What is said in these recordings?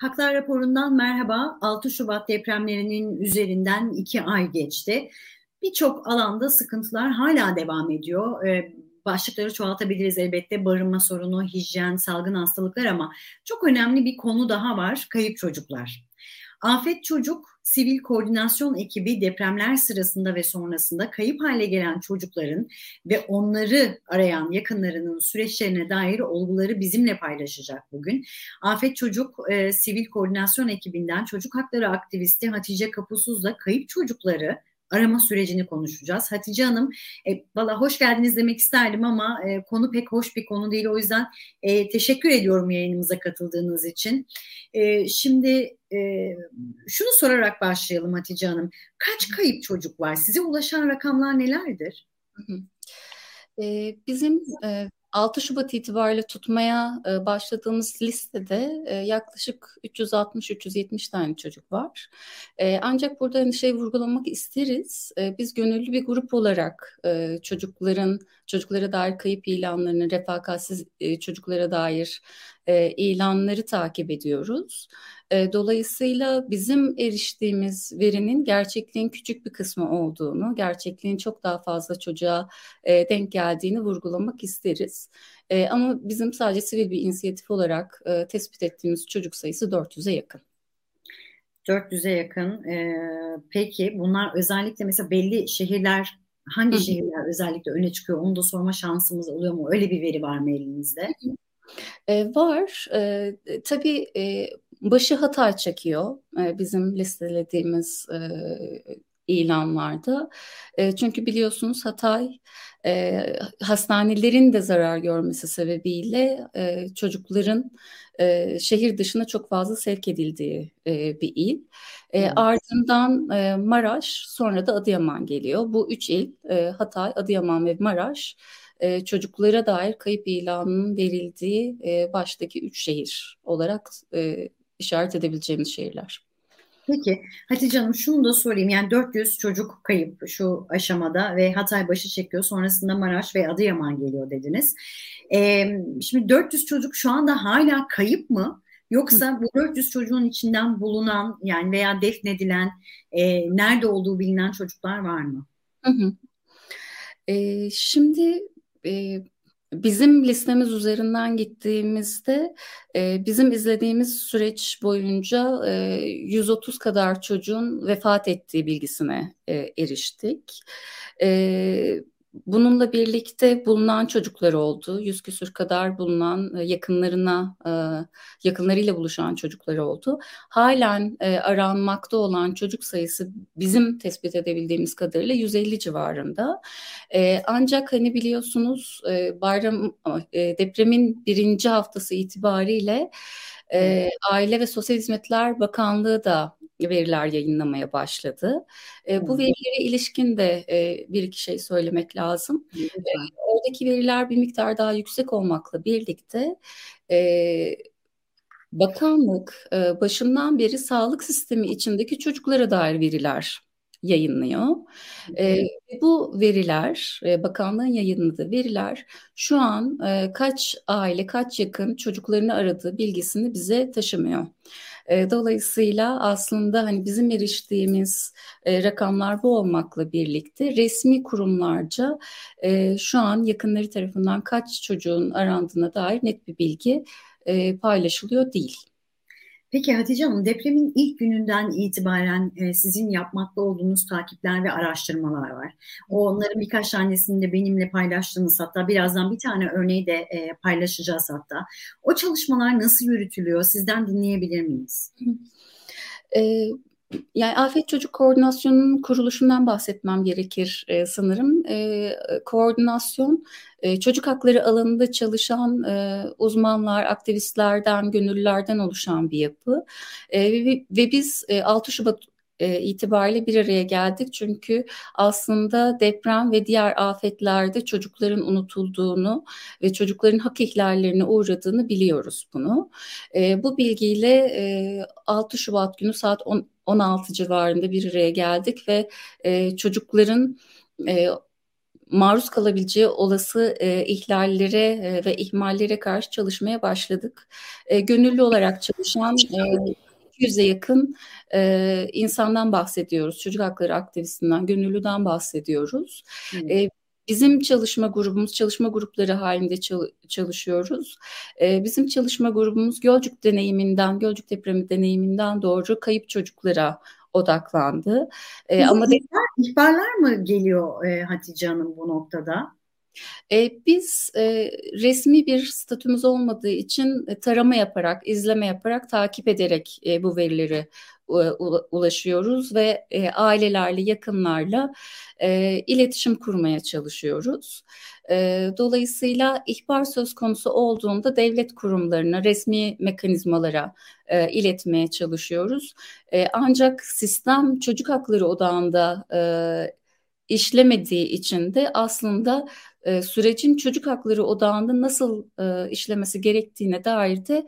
Haklar raporundan merhaba. 6 Şubat depremlerinin üzerinden 2 ay geçti. Birçok alanda sıkıntılar hala devam ediyor. Ee, başlıkları çoğaltabiliriz elbette. Barınma sorunu, hijyen, salgın hastalıklar ama çok önemli bir konu daha var. Kayıp çocuklar. Afet Çocuk Sivil Koordinasyon Ekibi depremler sırasında ve sonrasında kayıp hale gelen çocukların ve onları arayan yakınlarının süreçlerine dair olguları bizimle paylaşacak bugün. Afet Çocuk e, Sivil Koordinasyon Ekibinden çocuk hakları aktivisti Hatice Kapusuz'la kayıp çocukları arama sürecini konuşacağız. Hatice Hanım, e, valla hoş geldiniz demek isterdim ama e, konu pek hoş bir konu değil. O yüzden e, teşekkür ediyorum yayınımıza katıldığınız için. E, şimdi e, şunu sorarak başlayalım Hatice Hanım. Kaç kayıp çocuk var? Size ulaşan rakamlar nelerdir? E, bizim e, 6 Şubat itibariyle tutmaya e, başladığımız listede e, yaklaşık 360-370 tane çocuk var. E, ancak burada hani şey vurgulamak isteriz. E, biz gönüllü bir grup olarak e, çocukların çocuklara dair kayıp ilanlarını, refakatsiz e, çocuklara dair e, ilanları takip ediyoruz. E, dolayısıyla bizim eriştiğimiz verinin gerçekliğin küçük bir kısmı olduğunu, gerçekliğin çok daha fazla çocuğa e, denk geldiğini vurgulamak isteriz. E, ama bizim sadece sivil bir inisiyatif olarak e, tespit ettiğimiz çocuk sayısı 400'e yakın. 400'e yakın. Ee, peki bunlar özellikle mesela belli şehirler hangi şehirler özellikle öne çıkıyor onu da sorma şansımız oluyor mu? Öyle bir veri var mı elinizde? Ee, var. Ee, tabii e, başı Hatay çekiyor e, bizim listelediğimiz e, ilanlarda. E, çünkü biliyorsunuz Hatay e, hastanelerin de zarar görmesi sebebiyle e, çocukların e, şehir dışına çok fazla sevk edildiği e, bir il. E, ardından e, Maraş sonra da Adıyaman geliyor. Bu üç il e, Hatay, Adıyaman ve Maraş e, çocuklara dair kayıp ilanının verildiği e, baştaki üç şehir olarak e, işaret edebileceğimiz şehirler. Peki Hatice Hanım şunu da sorayım. Yani 400 çocuk kayıp şu aşamada ve Hatay başı çekiyor. Sonrasında Maraş ve Adıyaman geliyor dediniz. Ee, şimdi 400 çocuk şu anda hala kayıp mı? Yoksa bu 400 çocuğun içinden bulunan yani veya defnedilen e, nerede olduğu bilinen çocuklar var mı? Hı hı. E, şimdi Bizim listemiz üzerinden gittiğimizde e, bizim izlediğimiz süreç boyunca e, 130 kadar çocuğun vefat ettiği bilgisine e, eriştik. E, Bununla birlikte bulunan çocuklar oldu. Yüz küsür kadar bulunan e, yakınlarına, e, yakınlarıyla buluşan çocuklar oldu. Halen e, aranmakta olan çocuk sayısı bizim tespit edebildiğimiz kadarıyla 150 civarında. Ancak hani biliyorsunuz bayram depremin birinci haftası itibariyle Aile ve Sosyal Hizmetler Bakanlığı da veriler yayınlamaya başladı. E, bu verilere ilişkin de e, bir iki şey söylemek lazım. E, oradaki veriler bir miktar daha yüksek olmakla birlikte e, bakanlık e, başından beri sağlık sistemi içindeki çocuklara dair veriler yayınlıyor. E, bu veriler, e, bakanlığın yayınladığı veriler şu an e, kaç aile, kaç yakın çocuklarını aradığı bilgisini bize taşımıyor. E, dolayısıyla aslında hani bizim eriştiğimiz e, rakamlar bu olmakla birlikte resmi kurumlarca e, şu an yakınları tarafından kaç çocuğun arandığına dair net bir bilgi e, paylaşılıyor değil. Peki Hatice Hanım depremin ilk gününden itibaren e, sizin yapmakta olduğunuz takipler ve araştırmalar var. Onların birkaç tanesini de benimle paylaştınız hatta birazdan bir tane örneği de e, paylaşacağız hatta. O çalışmalar nasıl yürütülüyor sizden dinleyebilir miyiz? E, yani Afet Çocuk Koordinasyonu'nun kuruluşundan bahsetmem gerekir e, sanırım. E, koordinasyon e, çocuk hakları alanında çalışan e, uzmanlar, aktivistlerden, gönüllülerden oluşan bir yapı. E, ve, ve biz e, 6 Şubat e, itibariyle bir araya geldik. Çünkü aslında deprem ve diğer afetlerde çocukların unutulduğunu ve çocukların hak ihlallerine uğradığını biliyoruz bunu. E, bu bilgiyle e, 6 Şubat günü saat 10, 16 civarında bir araya geldik ve e, çocukların e, maruz kalabileceği olası e, ihlallere e, ve ihmallere karşı çalışmaya başladık. E, gönüllü olarak çalışan e, 200'e yakın e, insandan bahsediyoruz. Çocuk hakları aktivistinden, gönüllüden bahsediyoruz. E, Bizim çalışma grubumuz, çalışma grupları halinde çalışıyoruz. Ee, bizim çalışma grubumuz Gölcük deneyiminden, Gölcük depremi deneyiminden doğru kayıp çocuklara odaklandı. Ee, ama de... ihbarlar mı geliyor e, Hatice Hanım bu noktada? E, biz e, resmi bir statümüz olmadığı için e, tarama yaparak, izleme yaparak, takip ederek e, bu verileri ulaşıyoruz ve e, ailelerle, yakınlarla e, iletişim kurmaya çalışıyoruz. E, dolayısıyla ihbar söz konusu olduğunda devlet kurumlarına, resmi mekanizmalara iletmeye çalışıyoruz. Ancak sistem çocuk hakları odağında işlemediği için de aslında sürecin çocuk hakları odağında nasıl işlemesi gerektiğine dair de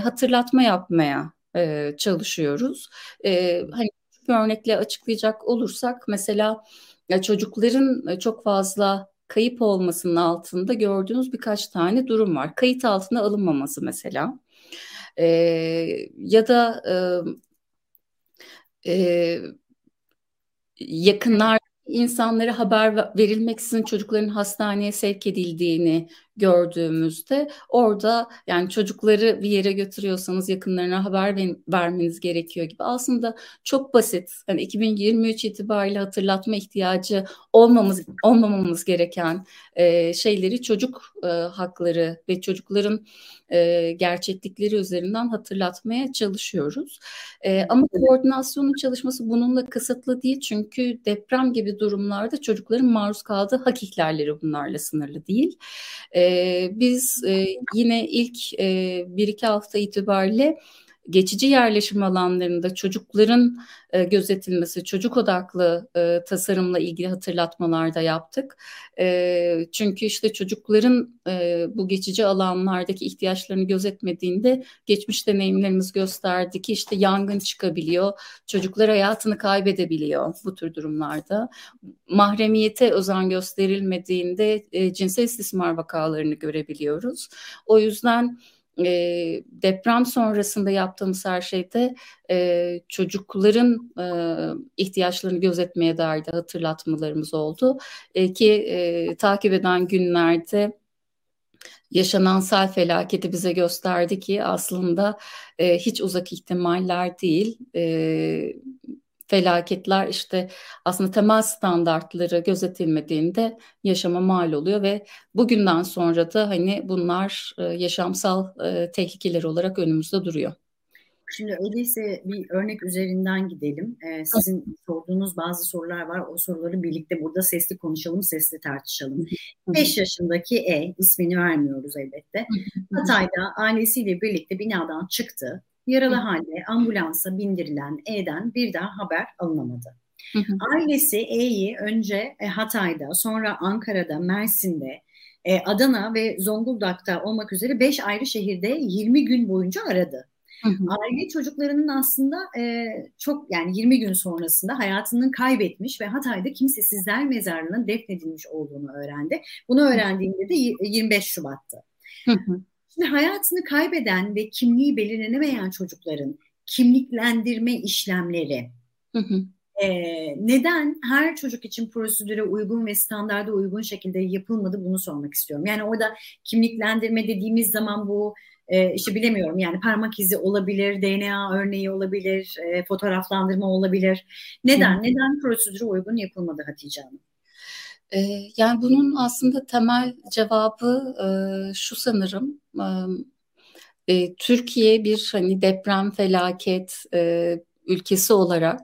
hatırlatma yapmaya e, çalışıyoruz. E, hani bir örnekle açıklayacak olursak mesela ya çocukların e, çok fazla kayıp olmasının altında gördüğünüz birkaç tane durum var. Kayıt altına alınmaması mesela. E, ya da e, e, yakınlar insanlara haber verilmeksizin çocukların hastaneye sevk edildiğini gördüğümüzde orada yani çocukları bir yere götürüyorsanız yakınlarına haber vermeniz gerekiyor gibi aslında çok basit hani 2023 itibariyle hatırlatma ihtiyacı olmamız olmamamız gereken e, şeyleri çocuk e, hakları ve çocukların e, gerçeklikleri üzerinden hatırlatmaya çalışıyoruz. E, ama koordinasyonun çalışması bununla kısıtlı değil çünkü deprem gibi durumlarda çocukların maruz kaldığı hak ihlalleri bunlarla sınırlı değil. E, biz e, yine ilk e, bir iki hafta itibariyle geçici yerleşim alanlarında çocukların e, gözetilmesi, çocuk odaklı e, tasarımla ilgili hatırlatmalar da yaptık. E, çünkü işte çocukların e, bu geçici alanlardaki ihtiyaçlarını gözetmediğinde geçmiş deneyimlerimiz gösterdi ki işte yangın çıkabiliyor, çocuklar hayatını kaybedebiliyor bu tür durumlarda. Mahremiyete özen gösterilmediğinde e, cinsel istismar vakalarını görebiliyoruz. O yüzden e, deprem sonrasında yaptığımız her şeyde e, çocukların e, ihtiyaçlarını gözetmeye dair de hatırlatmalarımız oldu. E, ki e, takip eden günlerde yaşanan sel felaketi bize gösterdi ki aslında e, hiç uzak ihtimaller değil. E, felaketler işte aslında temel standartları gözetilmediğinde yaşama mal oluyor ve bugünden sonra da hani bunlar e, yaşamsal e, tehlikeler olarak önümüzde duruyor. Şimdi öyleyse bir örnek üzerinden gidelim. Ee, sizin sorduğunuz bazı sorular var. O soruları birlikte burada sesli konuşalım, sesli tartışalım. 5 yaşındaki E, ismini vermiyoruz elbette. Hatay'da ailesiyle birlikte binadan çıktı. Yaralı halde ambulansa bindirilen E'den bir daha haber alınamadı. Hı hı. Ailesi E'yi önce e, Hatay'da, sonra Ankara'da, Mersin'de, e, Adana ve Zonguldak'ta olmak üzere 5 ayrı şehirde 20 gün boyunca aradı. Hı hı. Aile çocuklarının aslında e, çok yani 20 gün sonrasında hayatını kaybetmiş ve Hatay'da kimsesizler mezarlığına defnedilmiş olduğunu öğrendi. Bunu öğrendiğinde de 25 Şubat'tı. Hı hı. Şimdi hayatını kaybeden ve kimliği belirlenemeyen çocukların kimliklendirme işlemleri hı hı. E, neden her çocuk için prosedüre uygun ve standarda uygun şekilde yapılmadı bunu sormak istiyorum. Yani orada kimliklendirme dediğimiz zaman bu e, işte bilemiyorum yani parmak izi olabilir, DNA örneği olabilir, e, fotoğraflandırma olabilir. Neden? Hı. Neden prosedüre uygun yapılmadı Hatice Hanım? Yani bunun aslında temel cevabı şu sanırım. Türkiye bir hani deprem felaket ülkesi olarak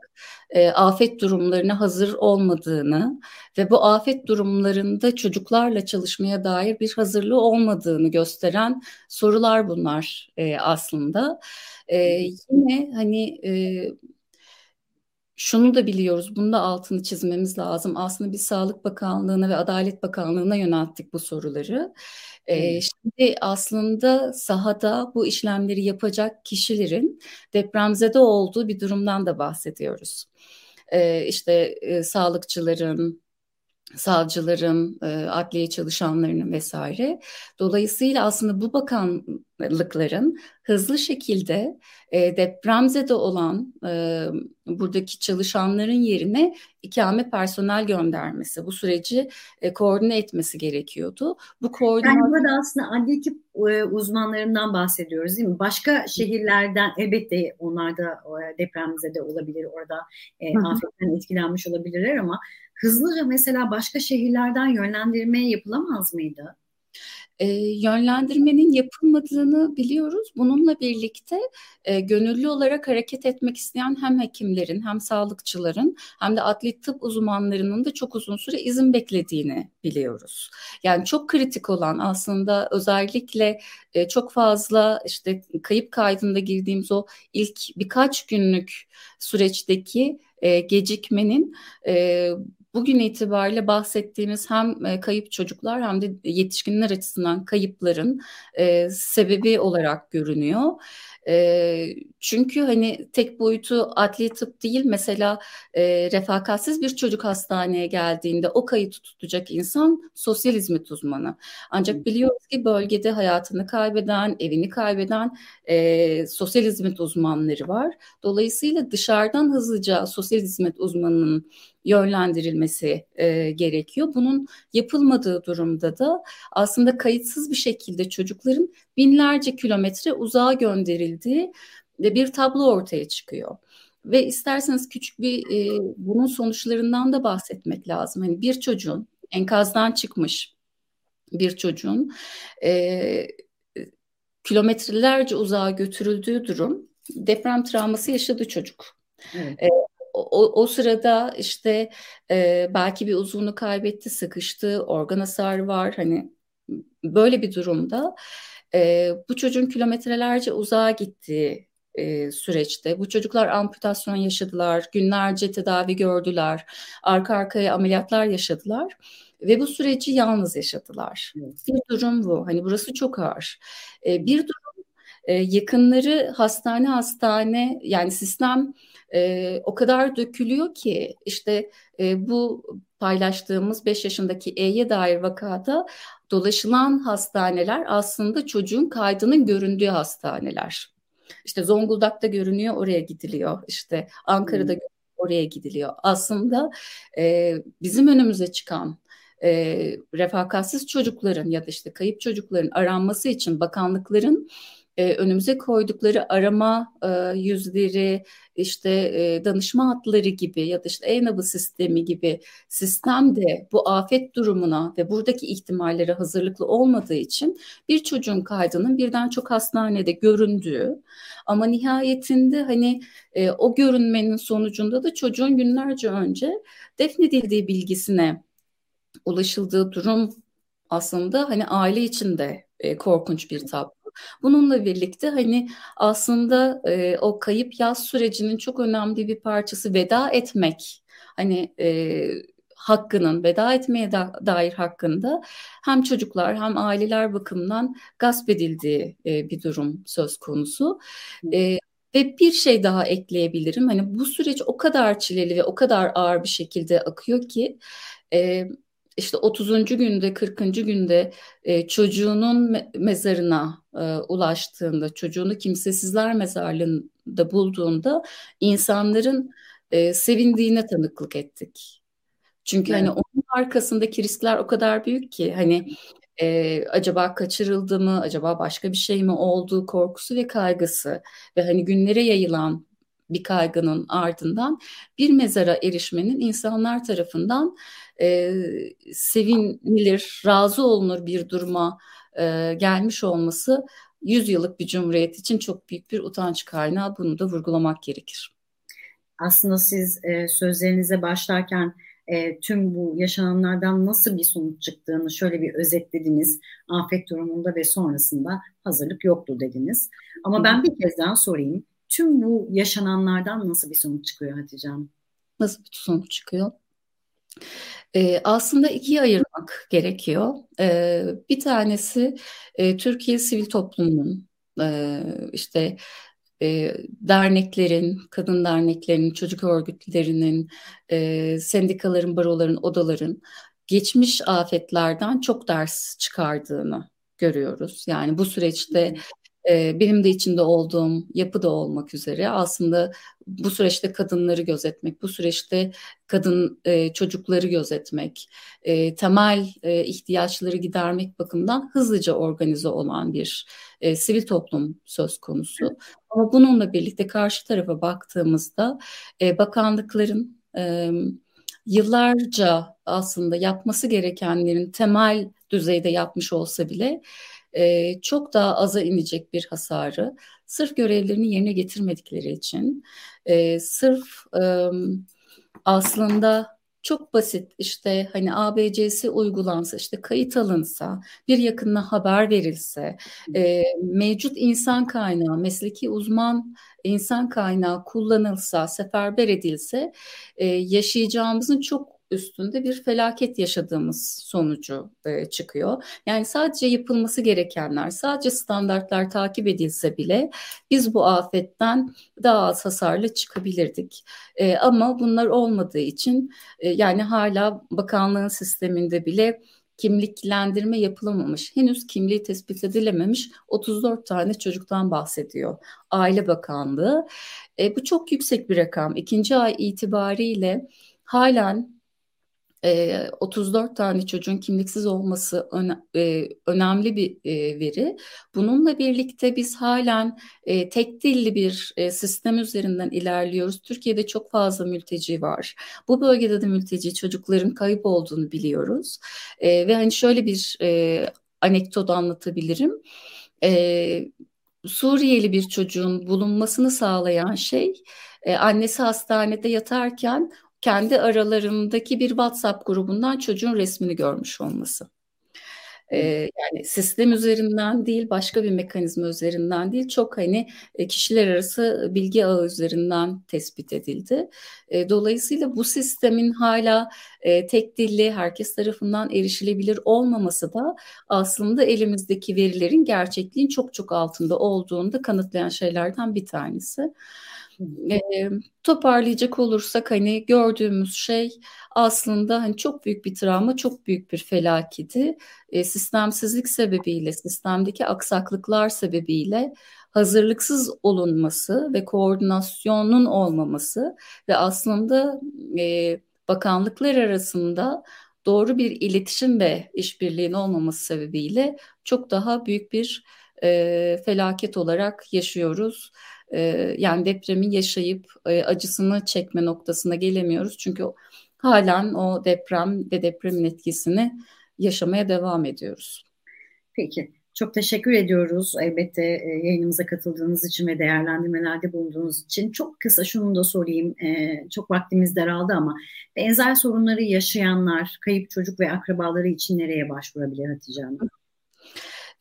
afet durumlarına hazır olmadığını ve bu afet durumlarında çocuklarla çalışmaya dair bir hazırlığı olmadığını gösteren sorular bunlar aslında. yine hani şunu da biliyoruz, bunu da altını çizmemiz lazım. Aslında bir Sağlık Bakanlığı'na ve Adalet Bakanlığı'na yönelttik bu soruları. Ee, şimdi aslında sahada bu işlemleri yapacak kişilerin depremzede olduğu bir durumdan da bahsediyoruz. Ee, işte e, sağlıkçıların, savcıların, e, adliye çalışanlarının vesaire. Dolayısıyla aslında bu bakanlıkların hızlı şekilde e, depremzede olan e, buradaki çalışanların yerine ikame personel göndermesi, bu süreci koordine etmesi gerekiyordu. Bu koordinasyon... Yani burada aslında adli tıp uzmanlarından bahsediyoruz değil mi? Başka şehirlerden elbette onlar da depremzede olabilir, orada afetten etkilenmiş olabilirler ama hızlıca mesela başka şehirlerden yönlendirme yapılamaz mıydı? e, yönlendirmenin yapılmadığını biliyoruz. Bununla birlikte e, gönüllü olarak hareket etmek isteyen hem hekimlerin hem sağlıkçıların hem de adli tıp uzmanlarının da çok uzun süre izin beklediğini biliyoruz. Yani çok kritik olan aslında özellikle e, çok fazla işte kayıp kaydında girdiğimiz o ilk birkaç günlük süreçteki e, gecikmenin e, bugün itibariyle bahsettiğimiz hem e, kayıp çocuklar hem de yetişkinler açısından kayıpların e, sebebi olarak görünüyor. E, çünkü hani tek boyutu adli tıp değil mesela e, refakatsiz bir çocuk hastaneye geldiğinde o kayıtı tutacak insan sosyal hizmet uzmanı. Ancak biliyoruz ki bölgede hayatını kaybeden, evini kaybeden e, sosyal hizmet uzmanları var. Dolayısıyla dışarıdan hızlıca sosyal hizmet uzmanının yönlendirilmesi e, gerekiyor. Bunun yapılmadığı durumda da aslında kayıtsız bir şekilde çocukların binlerce kilometre uzağa gönderildiği ve bir tablo ortaya çıkıyor. Ve isterseniz küçük bir e, bunun sonuçlarından da bahsetmek lazım. Hani bir çocuğun enkazdan çıkmış bir çocuğun e, kilometrelerce uzağa götürüldüğü durum deprem travması yaşadı çocuk. Evet. E, o, o sırada işte e, belki bir uzvunu kaybetti, sıkıştı, organ hasarı var. Hani böyle bir durumda e, bu çocuğun kilometrelerce uzağa gittiği e, süreçte bu çocuklar amputasyon yaşadılar, günlerce tedavi gördüler, arka arkaya ameliyatlar yaşadılar ve bu süreci yalnız yaşadılar. Evet. Bir durum bu. Hani burası çok ağır. E, bir durum e, yakınları hastane hastane yani sistem e, o kadar dökülüyor ki işte e, bu paylaştığımız 5 yaşındaki E'ye dair vakada dolaşılan hastaneler aslında çocuğun kaydının göründüğü hastaneler. İşte Zonguldak'ta görünüyor oraya gidiliyor. İşte Ankara'da hmm. oraya gidiliyor. Aslında e, bizim önümüze çıkan e, refakatsiz çocukların ya da işte kayıp çocukların aranması için bakanlıkların e, önümüze koydukları arama e, yüzleri, işte e, danışma hatları gibi ya da işte e-nabı sistemi gibi sistem de bu afet durumuna ve buradaki ihtimallere hazırlıklı olmadığı için bir çocuğun kaydının birden çok hastanede göründüğü ama nihayetinde hani e, o görünmenin sonucunda da çocuğun günlerce önce defnedildiği bilgisine ulaşıldığı durum aslında hani aile içinde e, korkunç bir tablo. Bununla birlikte hani aslında e, o kayıp yaz sürecinin çok önemli bir parçası veda etmek. Hani e, hakkının veda etmeye da, dair hakkında hem çocuklar hem aileler bakımından gasp edildiği e, bir durum söz konusu. E, ve bir şey daha ekleyebilirim. Hani bu süreç o kadar çileli ve o kadar ağır bir şekilde akıyor ki e, işte 30. günde 40. günde e, çocuğunun me mezarına e, ulaştığında çocuğunu kimsesizler mezarlığında bulduğunda insanların e, sevindiğine tanıklık ettik. Çünkü hani evet. hani onun arkasındaki riskler o kadar büyük ki hani e, acaba kaçırıldı mı acaba başka bir şey mi olduğu korkusu ve kaygısı ve hani günlere yayılan bir kaygının ardından bir mezara erişmenin insanlar tarafından e, sevinilir, razı olunur bir duruma e, gelmiş olması 100 yıllık bir cumhuriyet için çok büyük bir utanç kaynağı. Bunu da vurgulamak gerekir. Aslında siz e, sözlerinize başlarken e, tüm bu yaşananlardan nasıl bir sonuç çıktığını şöyle bir özetlediniz. Afet durumunda ve sonrasında hazırlık yoktu dediniz. Ama ben bir kez daha sorayım. Tüm bu yaşananlardan nasıl bir sonuç çıkıyor Hatice Hanım? Nasıl bir sonuç çıkıyor? E, aslında ikiye ayırmak gerekiyor. E, bir tanesi e, Türkiye sivil toplumunun e, işte e, derneklerin, kadın derneklerinin, çocuk örgütlerinin, e, sendikaların, baroların, odaların geçmiş afetlerden çok ders çıkardığını görüyoruz. Yani bu süreçte e, benim de içinde olduğum yapıda olmak üzere aslında bu süreçte kadınları gözetmek, bu süreçte kadın e, çocukları gözetmek, e, temel e, ihtiyaçları gidermek bakımından hızlıca organize olan bir e, sivil toplum söz konusu. Ama bununla birlikte karşı tarafa baktığımızda e, bakanlıkların e, yıllarca aslında yapması gerekenlerin temel düzeyde yapmış olsa bile e, çok daha aza inecek bir hasarı sırf görevlerini yerine getirmedikleri için e, sırf e, aslında çok basit işte hani ABC'si uygulansa işte kayıt alınsa bir yakınına haber verilse e, mevcut insan kaynağı mesleki uzman insan kaynağı kullanılsa seferber edilse e, yaşayacağımızın çok üstünde bir felaket yaşadığımız sonucu e, çıkıyor. Yani sadece yapılması gerekenler, sadece standartlar takip edilse bile biz bu afetten daha az hasarlı çıkabilirdik. E, ama bunlar olmadığı için e, yani hala bakanlığın sisteminde bile kimliklendirme yapılamamış, henüz kimliği tespit edilememiş 34 tane çocuktan bahsediyor Aile Bakanlığı. E, bu çok yüksek bir rakam. İkinci ay itibariyle halen 34 ee, tane çocuğun kimliksiz olması e, önemli bir veri. Bununla birlikte biz halen tek dilli bir sistem üzerinden ilerliyoruz. Türkiye'de çok fazla mülteci var. Bu bölgede de mülteci çocukların kayıp olduğunu biliyoruz. Ve hani şöyle bir anekdot anlatabilirim. Suriyeli bir çocuğun bulunmasını sağlayan şey annesi hastanede yatarken kendi aralarındaki bir WhatsApp grubundan çocuğun resmini görmüş olması. Ee, yani sistem üzerinden değil başka bir mekanizma üzerinden değil çok hani e, kişiler arası bilgi ağı üzerinden tespit edildi. E, dolayısıyla bu sistemin hala e, tek dilli herkes tarafından erişilebilir olmaması da aslında elimizdeki verilerin gerçekliğin çok çok altında olduğunu da kanıtlayan şeylerden bir tanesi. E, toparlayacak olursak hani gördüğümüz şey aslında hani çok büyük bir travma, çok büyük bir felaketi. E, sistemsizlik sebebiyle, sistemdeki aksaklıklar sebebiyle hazırlıksız olunması ve koordinasyonun olmaması ve aslında e, bakanlıklar arasında doğru bir iletişim ve işbirliğinin olmaması sebebiyle çok daha büyük bir e, felaket olarak yaşıyoruz. E, yani depremi yaşayıp e, acısını çekme noktasına gelemiyoruz. Çünkü halen o deprem ve depremin etkisini yaşamaya devam ediyoruz. Peki. Çok teşekkür ediyoruz elbette e, yayınımıza katıldığınız için ve değerlendirmelerde bulunduğunuz için. Çok kısa şunu da sorayım, e, çok vaktimiz daraldı ama benzer sorunları yaşayanlar, kayıp çocuk ve akrabaları için nereye başvurabilir Hatice Hanım?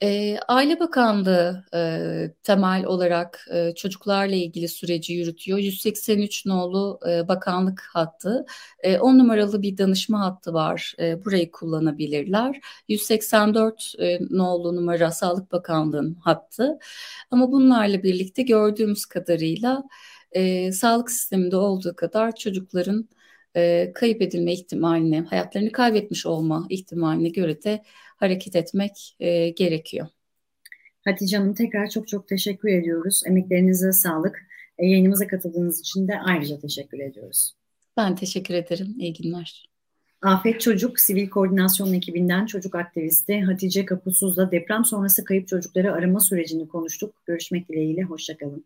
E, Aile Bakanlığı e, temel olarak e, çocuklarla ilgili süreci yürütüyor. 183 nolu e, bakanlık hattı, e, 10 numaralı bir danışma hattı var. E, burayı kullanabilirler. 184 e, nolu numara Sağlık Bakanlığı'nın hattı. Ama bunlarla birlikte gördüğümüz kadarıyla e, sağlık sisteminde olduğu kadar çocukların e, kayıp edilme ihtimaline, hayatlarını kaybetmiş olma ihtimaline göre de hareket etmek e, gerekiyor. Hatice Hanım tekrar çok çok teşekkür ediyoruz. Emeklerinize sağlık. E, yayınımıza katıldığınız için de ayrıca teşekkür ediyoruz. Ben teşekkür ederim. İyi günler. Afet Çocuk Sivil Koordinasyon ekibinden çocuk aktivisti Hatice Kapusuz'la deprem sonrası kayıp çocukları arama sürecini konuştuk. Görüşmek dileğiyle, hoşçakalın.